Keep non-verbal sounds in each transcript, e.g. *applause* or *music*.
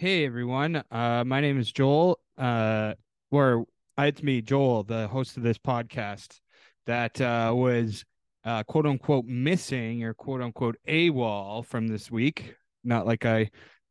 Hey everyone, uh, my name is Joel. Uh, or uh, it's me, Joel, the host of this podcast that uh, was uh, quote unquote missing or quote unquote AWOL from this week. Not like I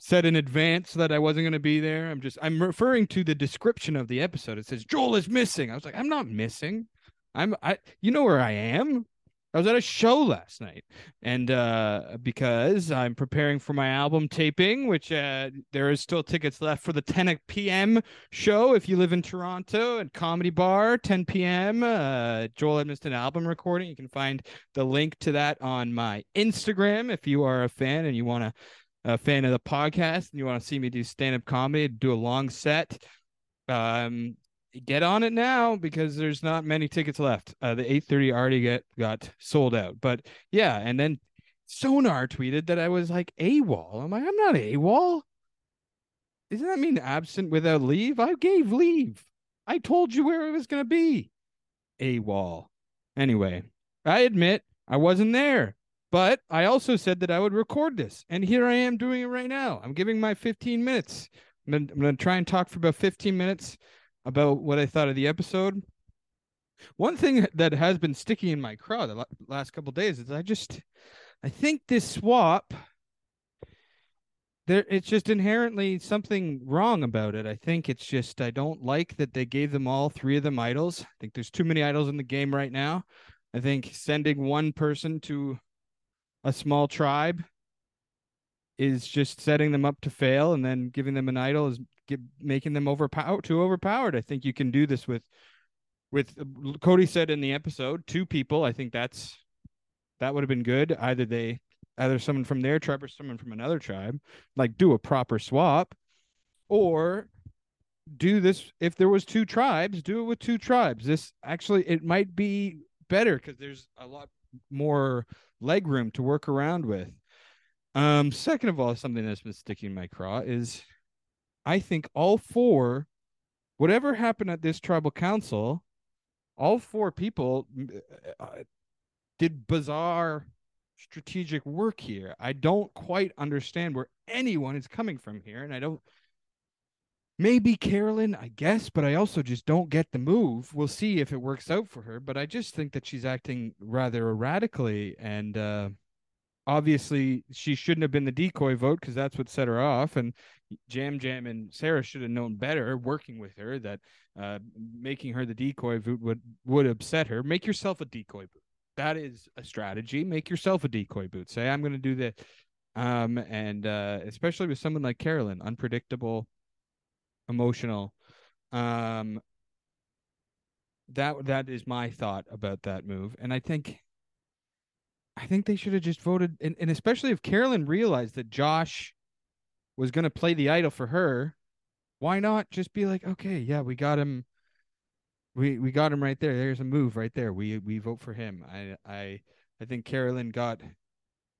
said in advance that I wasn't going to be there. I'm just I'm referring to the description of the episode. It says Joel is missing. I was like, I'm not missing. I'm I you know where I am. I was at a show last night, and uh, because I'm preparing for my album taping, which uh, there is still tickets left for the 10 p.m. show if you live in Toronto and Comedy Bar, 10 p.m. Uh, Joel Edmiston album recording. You can find the link to that on my Instagram if you are a fan and you want to a fan of the podcast and you want to see me do stand up comedy, do a long set. Um, get on it now because there's not many tickets left. Uh, the 8:30 already get got sold out. But yeah, and then Sonar tweeted that I was like AWOL. I'm like, I'm not AWOL. Doesn't that mean absent without leave? I gave leave. I told you where it was gonna be. AWOL. Anyway, I admit I wasn't there. But I also said that I would record this, and here I am doing it right now. I'm giving my 15 minutes. I'm gonna, I'm gonna try and talk for about 15 minutes about what I thought of the episode. One thing that has been sticking in my craw the last couple days is I just I think this swap there it's just inherently something wrong about it. I think it's just I don't like that they gave them all three of them idols. I think there's too many idols in the game right now. I think sending one person to a small tribe is just setting them up to fail and then giving them an idol is get, making them overpowered too overpowered. I think you can do this with with Cody said in the episode, two people. I think that's that would have been good. Either they either someone from their tribe or someone from another tribe, like do a proper swap, or do this if there was two tribes, do it with two tribes. This actually it might be better because there's a lot more leg room to work around with. Um, second of all, something that's been sticking in my craw is I think all four, whatever happened at this tribal council, all four people uh, uh, did bizarre strategic work here. I don't quite understand where anyone is coming from here, and I don't. Maybe Carolyn, I guess, but I also just don't get the move. We'll see if it works out for her, but I just think that she's acting rather erratically and uh obviously she shouldn't have been the decoy vote because that's what set her off and jam jam and sarah should have known better working with her that uh, making her the decoy vote would would upset her. Make yourself a decoy boot that is a strategy. Make yourself a decoy boot say i'm going to do this. Um and uh especially with someone like carolyn unpredictable emotional um that that is my thought about that move and i think I think they should have just voted, and, and especially if Carolyn realized that Josh was going to play the idol for her, why not just be like, okay, yeah, we got him, we we got him right there. There's a move right there. We we vote for him. I I I think Carolyn got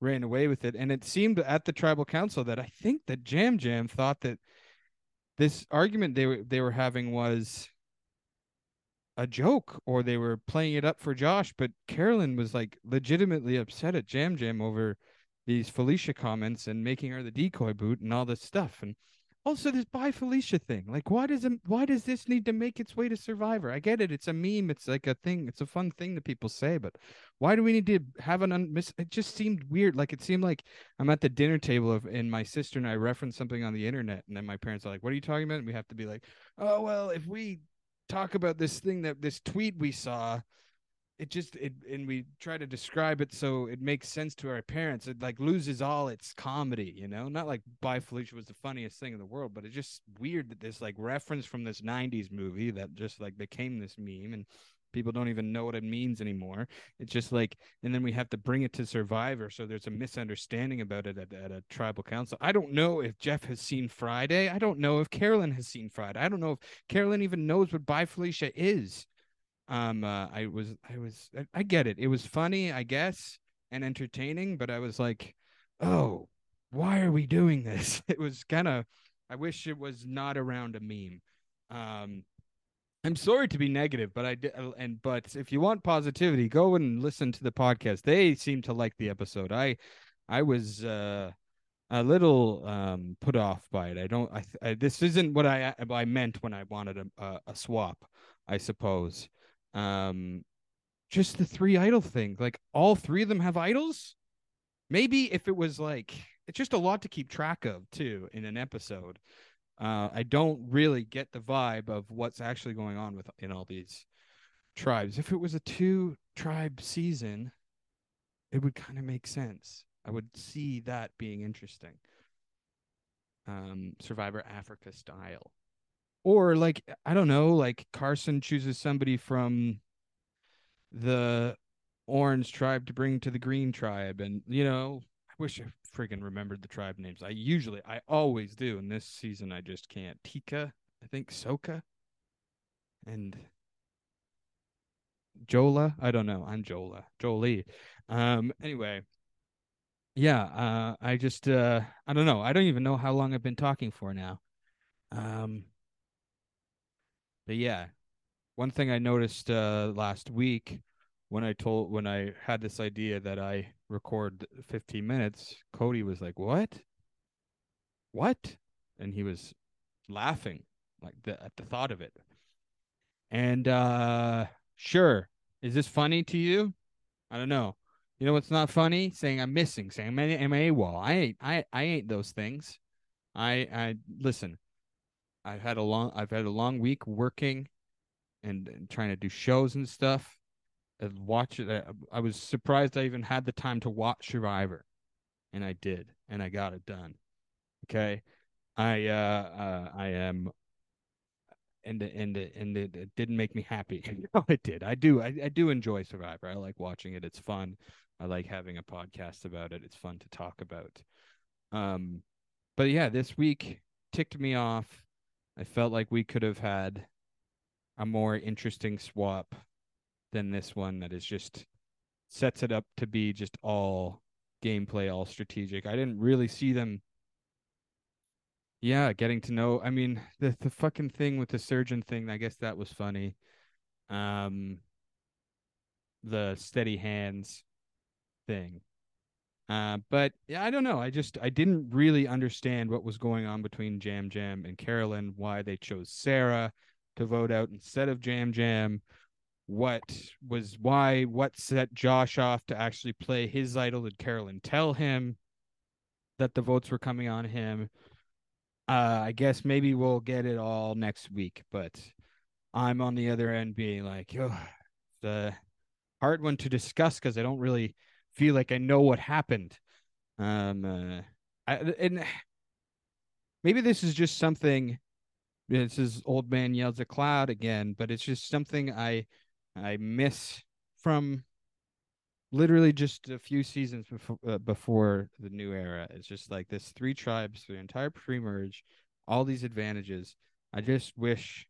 ran away with it, and it seemed at the tribal council that I think that Yam Yam thought that this argument they were they were having was a joke or they were playing it up for Josh, but Carolyn was like legitimately upset at Jam Jam over these Felicia comments and making her the decoy boot and all this stuff. And also this bye Felicia thing. Like why does it, why does this need to make its way to Survivor? I get it. It's a meme. It's like a thing. It's a fun thing that people say, but why do we need to have an unmiss it just seemed weird. Like it seemed like I'm at the dinner table of and my sister and I reference something on the internet and then my parents are like, What are you talking about? And we have to be like, Oh well, if we talk about this thing that this tweet we saw it just it and we try to describe it so it makes sense to our parents. It like loses all its comedy you know? Not like bye felicia was the funniest thing in the world but it's just weird that this like reference from this 90s movie that just like became this meme. And people don't even know what it means anymore. It's just like and then we have to bring it to survivor so there's a misunderstanding about it at, at a tribal council. I don't know if jeff has seen friday. I don't know if carolyn has seen friday. I don't know if carolyn even knows what bye felicia is. Um uh, i was i was I, I get it. It was funny i guess and entertaining but i was like oh why are we doing this? *laughs* It was kind of i wish it was not around a meme. Um I'm sorry to be negative, but I did, uh, and but if you want positivity, go and listen to the podcast. They seem to like the episode. I, I was, uh, a little um put off by it. I don't. I, I this isn't what I I meant when I wanted a a, a swap. I suppose. Um, just the three idol thing. Like all three of them have idols. Maybe if it was like it's just a lot to keep track of too in an episode. Uh, I don't really get the vibe of what's actually going on with in all these tribes. If it was a two tribe season, it would kind of make sense. I would see that being interesting. Um, Survivor Africa style. Or like I don't know, like Carson chooses somebody from the orange tribe to bring to the green tribe and you know, wish I friggin' remembered the tribe names. I usually I always do, and this season I just can't. Tika, I think Soka and Jola. I don't know. I'm Jola. Jolie. Um anyway, yeah, uh, I just uh, I don't know. I don't even know how long I've been talking for now. Um, but yeah, one thing I noticed uh, last week when I told when I had this idea that I record 15 minutes, Cody was like, "What? What?" And he was laughing like the, at the thought of it. And uh, sure, is this funny to you? I don't know. You know what's not funny? Saying I'm missing, saying I'm, I'm AWOL. I ain't I I ain't those things. I I listen. I've had a long I've had a long week working and, and trying to do shows and stuff. Watch it. I was surprised I even had the time to watch Survivor, and I did, and I got it done. Okay, I uh, uh I am and and and it, it, didn't make me happy. *laughs* no, it did. I do. I, I do enjoy Survivor. I like watching it. It's fun. I like having a podcast about it. It's fun to talk about. Um, but yeah, this week ticked me off. I felt like we could have had a more interesting swap than this one that is just sets it up to be just all gameplay, all strategic. I didn't really see them yeah, getting to know. I mean, the the fucking thing with the surgeon thing. I guess that was funny. Um, the steady hands thing. Uh, but yeah, I don't know. I just I didn't really understand what was going on between Jam Jam and Carolyn. Why they chose Sarah to vote out instead of Jam Yam. What was why? What set Josh off to actually play his idol? Did Carolyn tell him that the votes were coming on him? Uh, I guess maybe we'll get it all next week, but I'm on the other end being like, oh, the hard one to discuss because I don't really feel like I know what happened. Um, uh, I, and maybe this is just something. This is old man yells at cloud again, but it's just something I I miss from literally just a few seasons before uh, before the new era. It's just like this three tribes, the entire pre-merge, all these advantages. I just wish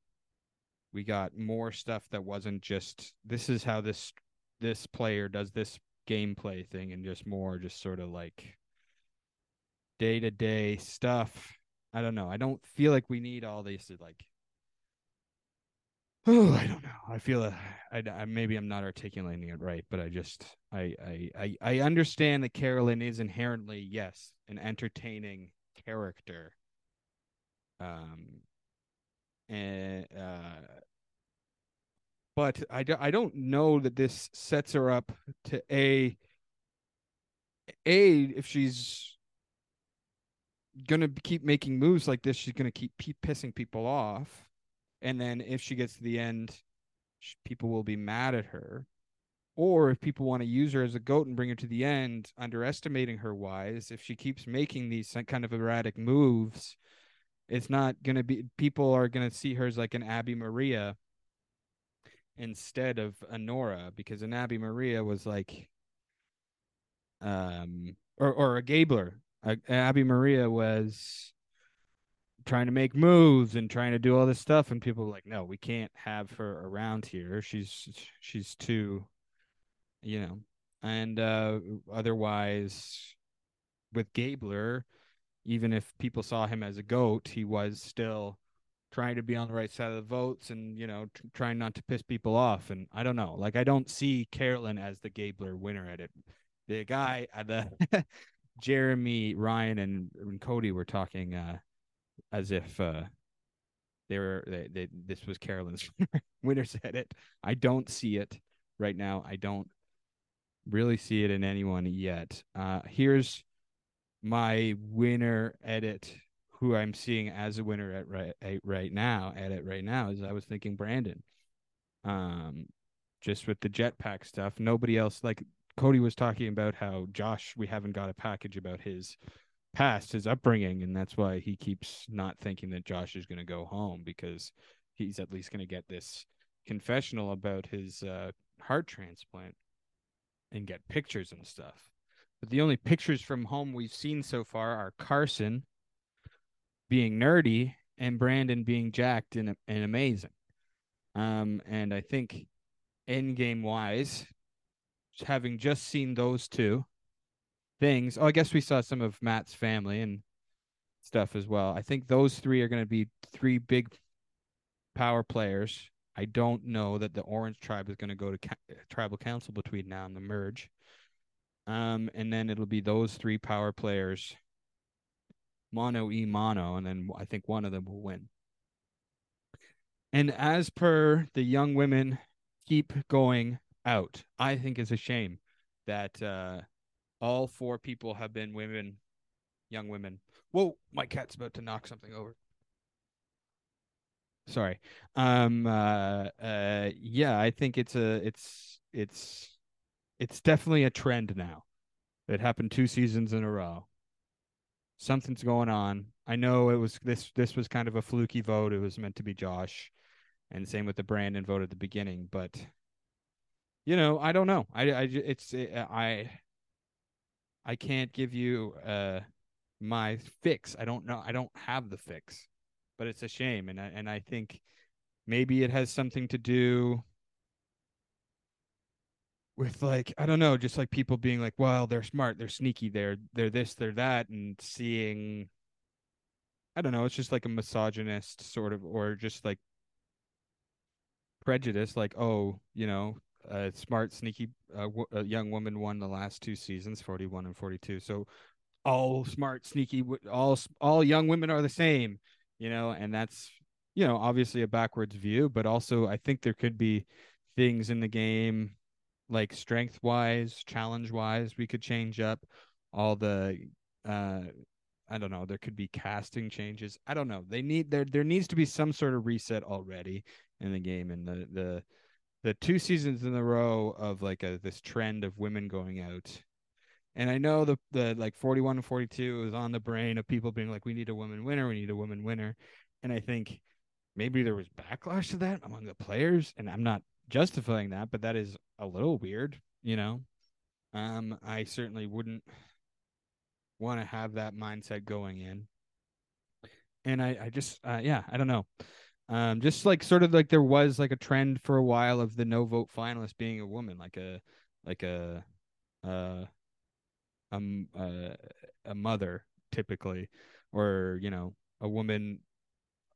we got more stuff that wasn't just this is how this this player does this gameplay thing and just more just sort of like day-to-day stuff. I don't know. I don't feel like we need all these like oh, *sighs* I don't know. I feel uh, I, I maybe I'm not articulating it right, but I just I I I, I understand that Carolyn is inherently yes an entertaining character. Um, and uh, but I do, I don't know that this sets her up to a a if she's gonna keep making moves like this, she's gonna keep, keep pissing people off and then if she gets to the end people will be mad at her. Or if people want to use her as a goat and bring her to the end underestimating her wise if she keeps making these kind of erratic moves it's not going to be people are going to see her as like an abi-maria instead of a Nora because an Abi-Maria was like um or or a Gabler. A, Abi-Maria was trying to make moves and trying to do all this stuff and people like no we can't have her around here. She's she's too you know. And uh otherwise with gabler even if people saw him as a goat he was still trying to be on the right side of the votes and you know t- trying not to piss people off. And i don't know like i don't see carolyn as the gabler winner at it. The guy uh, the *laughs* Jeremy, Ryan, and, and Cody were talking uh, as if uh, they were they, they, this was Carolyn's *laughs* winner's edit. I don't see it right now. I don't really see it in anyone yet. Uh, here's my winner edit who I'm seeing as a winner at right right now at it right now is I was thinking Brandon. Um just with the jetpack stuff, nobody else like Cody was talking about how Josh we haven't got a package about his past, his upbringing, and that's why he keeps not thinking that Josh is going to go home because he's at least going to get this confessional about his uh, heart transplant and get pictures and stuff. But the only pictures from home we've seen so far are Carson being nerdy and Brandon being jacked and, and amazing. Um, and I think end game wise, having just seen those two things, oh, I guess we saw some of Matt's family and stuff as well. I think those three are going to be three big power players. I don't know that the Orange Tribe is going to go to ca- tribal council between now and the merge. Um, and then it'll be those three power players mono e mono, and then I think one of them will win. And as per the young women keep going out, I think it's a shame that uh, all four people have been women, young women. Whoa, my cat's about to knock something over. Sorry. Um. Uh. Uh. Yeah, I think it's a. It's. It's. It's definitely a trend now. It happened two seasons in a row something's going on. I know it was this this was kind of a fluky vote. It was meant to be Josh, and same with the Brandon vote at the beginning. But you know, I don't know. I I it's it, I I can't give you uh my fix. I don't know. I don't have the fix, but it's a shame, and I and I think maybe it has something to do with like I don't know, just like people being like, well, they're smart, they're sneaky, they're they're this, they're that, and seeing I don't know, it's just like a misogynist sort of or just like prejudice, like, oh, you know, a smart, sneaky uh, w- young woman won the last two seasons, 41 and 42. So all smart, sneaky, all all young women are the same, you know, and that's you know obviously a backwards view, but also I think there could be things in the game like strength wise, challenge wise, we could change up all the uh I don't know, there could be casting changes. I don't know. They need there there needs to be some sort of reset already in the game and the the the two seasons in a row of like a this trend of women going out. And I know the the like 41 and 42 is on the brain of people being like we need a woman winner, we need a woman winner. And I think maybe there was backlash to that among the players and I'm not justifying that, but that is a little weird, you know. Um, I certainly wouldn't want to have that mindset going in. And I, I just, uh, yeah, I don't know. Um, just like sort of like there was like a trend for a while of the no vote finalist being a woman, like a, like a, uh, um, uh, a mother typically, or you know, a woman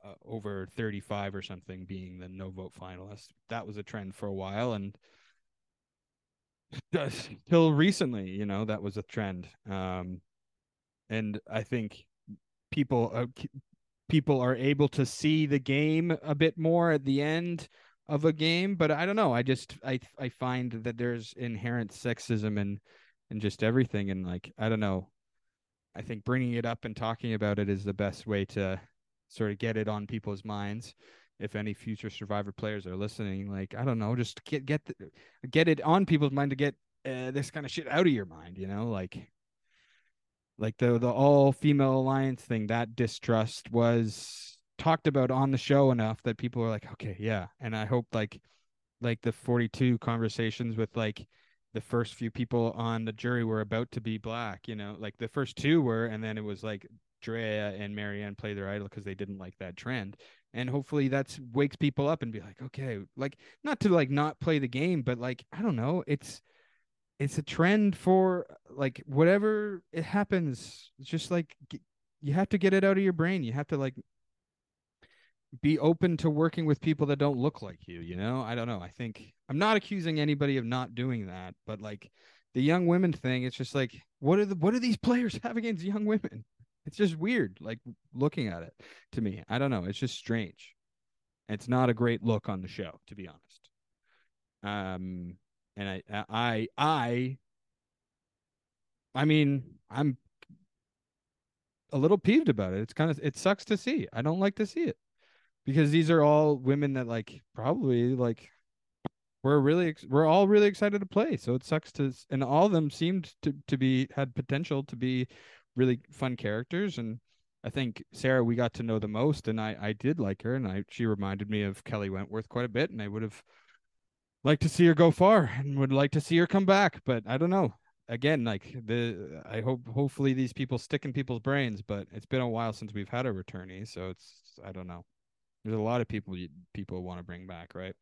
uh, over 35 or something being the no vote finalist. That was a trend for a while and *laughs* till recently, you know, that was a trend. Um, and I think people uh, people are able to see the game a bit more at the end of a game, but I don't know. I just I I find that there's inherent sexism and and just everything and like I don't know. I think bringing it up and talking about it is the best way to sort of get it on people's minds if any future survivor players are listening like i don't know just get get the, get it on people's mind to get uh, this kind of shit out of your mind you know like like the the all female alliance thing that distrust was talked about on the show enough that people were like okay yeah and i hope like like the 42 conversations with like the first few people on the jury were about to be black you know like the first two were and then it was like Drea and Maryanne play their idol because they didn't like that trend. And hopefully that's wakes people up and be like, okay, like not to like not play the game, but like I don't know, it's it's a trend for like whatever it happens. It's just like you have to get it out of your brain. You have to like be open to working with people that don't look like you, you know? I don't know. I think I'm not accusing anybody of not doing that, but like the young women thing, it's just like, what are the what do these players *laughs* have against young women? It's just weird, like looking at it to me. I don't know. It's just strange. It's not a great look on the show, to be honest. Um, and I, uh, I, I, I mean, I'm a little peeved about it. It's kind of, it sucks to see. I don't like to see it because these are all women that like probably like we're really we're all really excited to play so it sucks to and all of them seemed to to be had potential to be really fun characters and i think sarah we got to know the most and i i did like her and i she reminded me of kelly wentworth quite a bit and i would have liked to see her go far and would like to see her come back but i don't know again like the i hope hopefully these people stick in people's brains but it's been a while since we've had a returnee so it's i don't know there's a lot of people people want to bring back right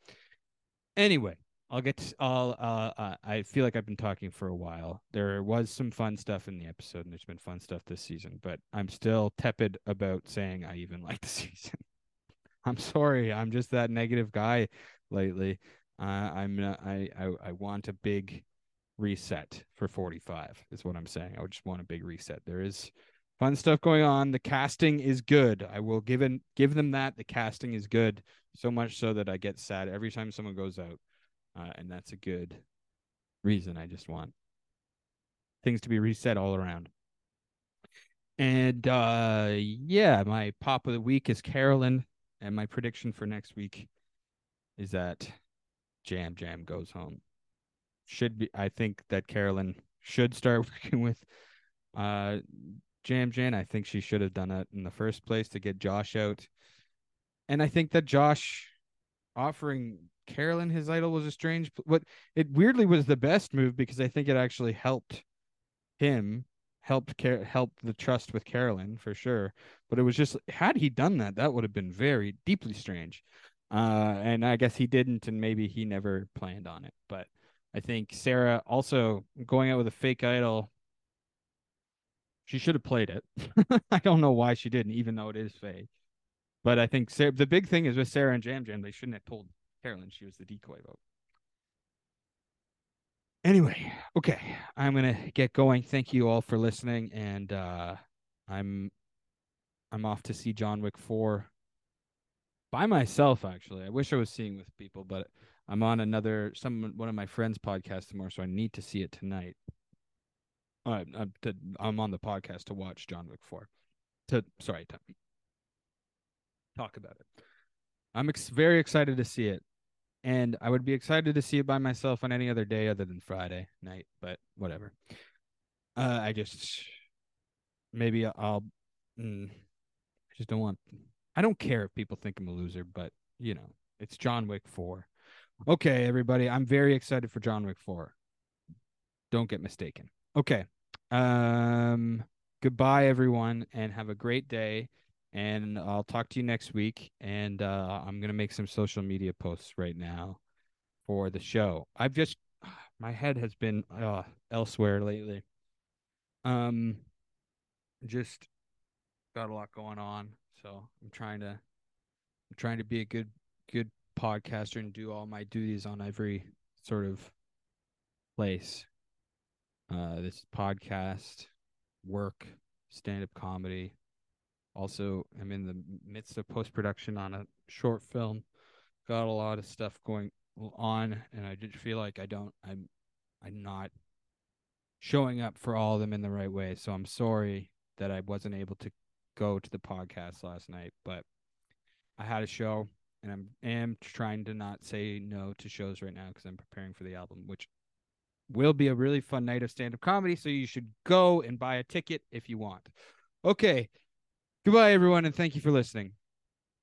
Anyway, I'll get. To, I'll. Uh, I feel like I've been talking for a while. There was some fun stuff in the episode, and there's been fun stuff this season. But I'm still tepid about saying I even *laughs* like the season. I'm sorry. I'm just that negative guy lately. Uh, I'm. Uh, I, I. I want a big reset for 45. Is what I'm saying. I just want a big reset. There is fun stuff going on. The casting is good. I will give in, give them that. The casting is good so much so that I get sad every time someone goes out, uh, and that's a good reason. I just want things to be reset all around. And uh, yeah, my pop of the week is Carolyn, and my prediction for next week is that Yam Jam goes home. Should be, I think that Carolyn should start *laughs* working with uh Jam Yam. I think she should have done it in the first place to get Josh out and I think that Josh offering Carolyn his idol was a strange but it weirdly was the best move because I think it actually helped him helped care helped the trust with Carolyn for sure but it was just had he done that that would have been very deeply strange uh and I guess he didn't and maybe he never planned on it but I think Sarah also going out with a fake idol she should have played it *laughs* I don't know why she didn't even though it is fake but I think Sarah, the big thing is with Sarah and Jam Jam, they shouldn't have told Carolyn she was the decoy vote. Anyway, okay, I'm gonna get going. Thank you all for listening, and uh, I'm I'm off to see John Wick four by myself. Actually, I wish I was seeing with people, but I'm on another some one of my friends' podcast tomorrow, so I need to see it tonight. Uh, I'm, I'm on the podcast to watch John Wick four. To sorry, to talk about it. I'm ex- very excited to see it. And I would be excited to see it by myself on any other day other than Friday night, but whatever. Uh, I just maybe I'll mm, I just don't want I don't care if people think I'm a loser, but you know, it's John Wick 4. Okay, everybody, I'm very excited for John Wick 4. Don't get mistaken. Okay. Um goodbye everyone and have a great day and I'll talk to you next week. And uh, I'm gonna make some social media posts right now for the show. I've just *sighs* my head has been uh, elsewhere lately. Um, just got a lot going on, so I'm trying to I'm trying to be a good good podcaster and do all my duties on every sort of place. Uh, this podcast, work, stand up comedy, also, I'm in the midst of post production on a short film. Got a lot of stuff going on, and I just feel like I don't. I'm. I'm not showing up for all of them in the right way. So I'm sorry that I wasn't able to go to the podcast last night, but I had a show and I'm am trying to not say no to shows right now because I'm preparing for the album, which will be a really fun night of stand up comedy. So you should go and buy a ticket if you want. Okay. Goodbye, everyone, and thank you for listening.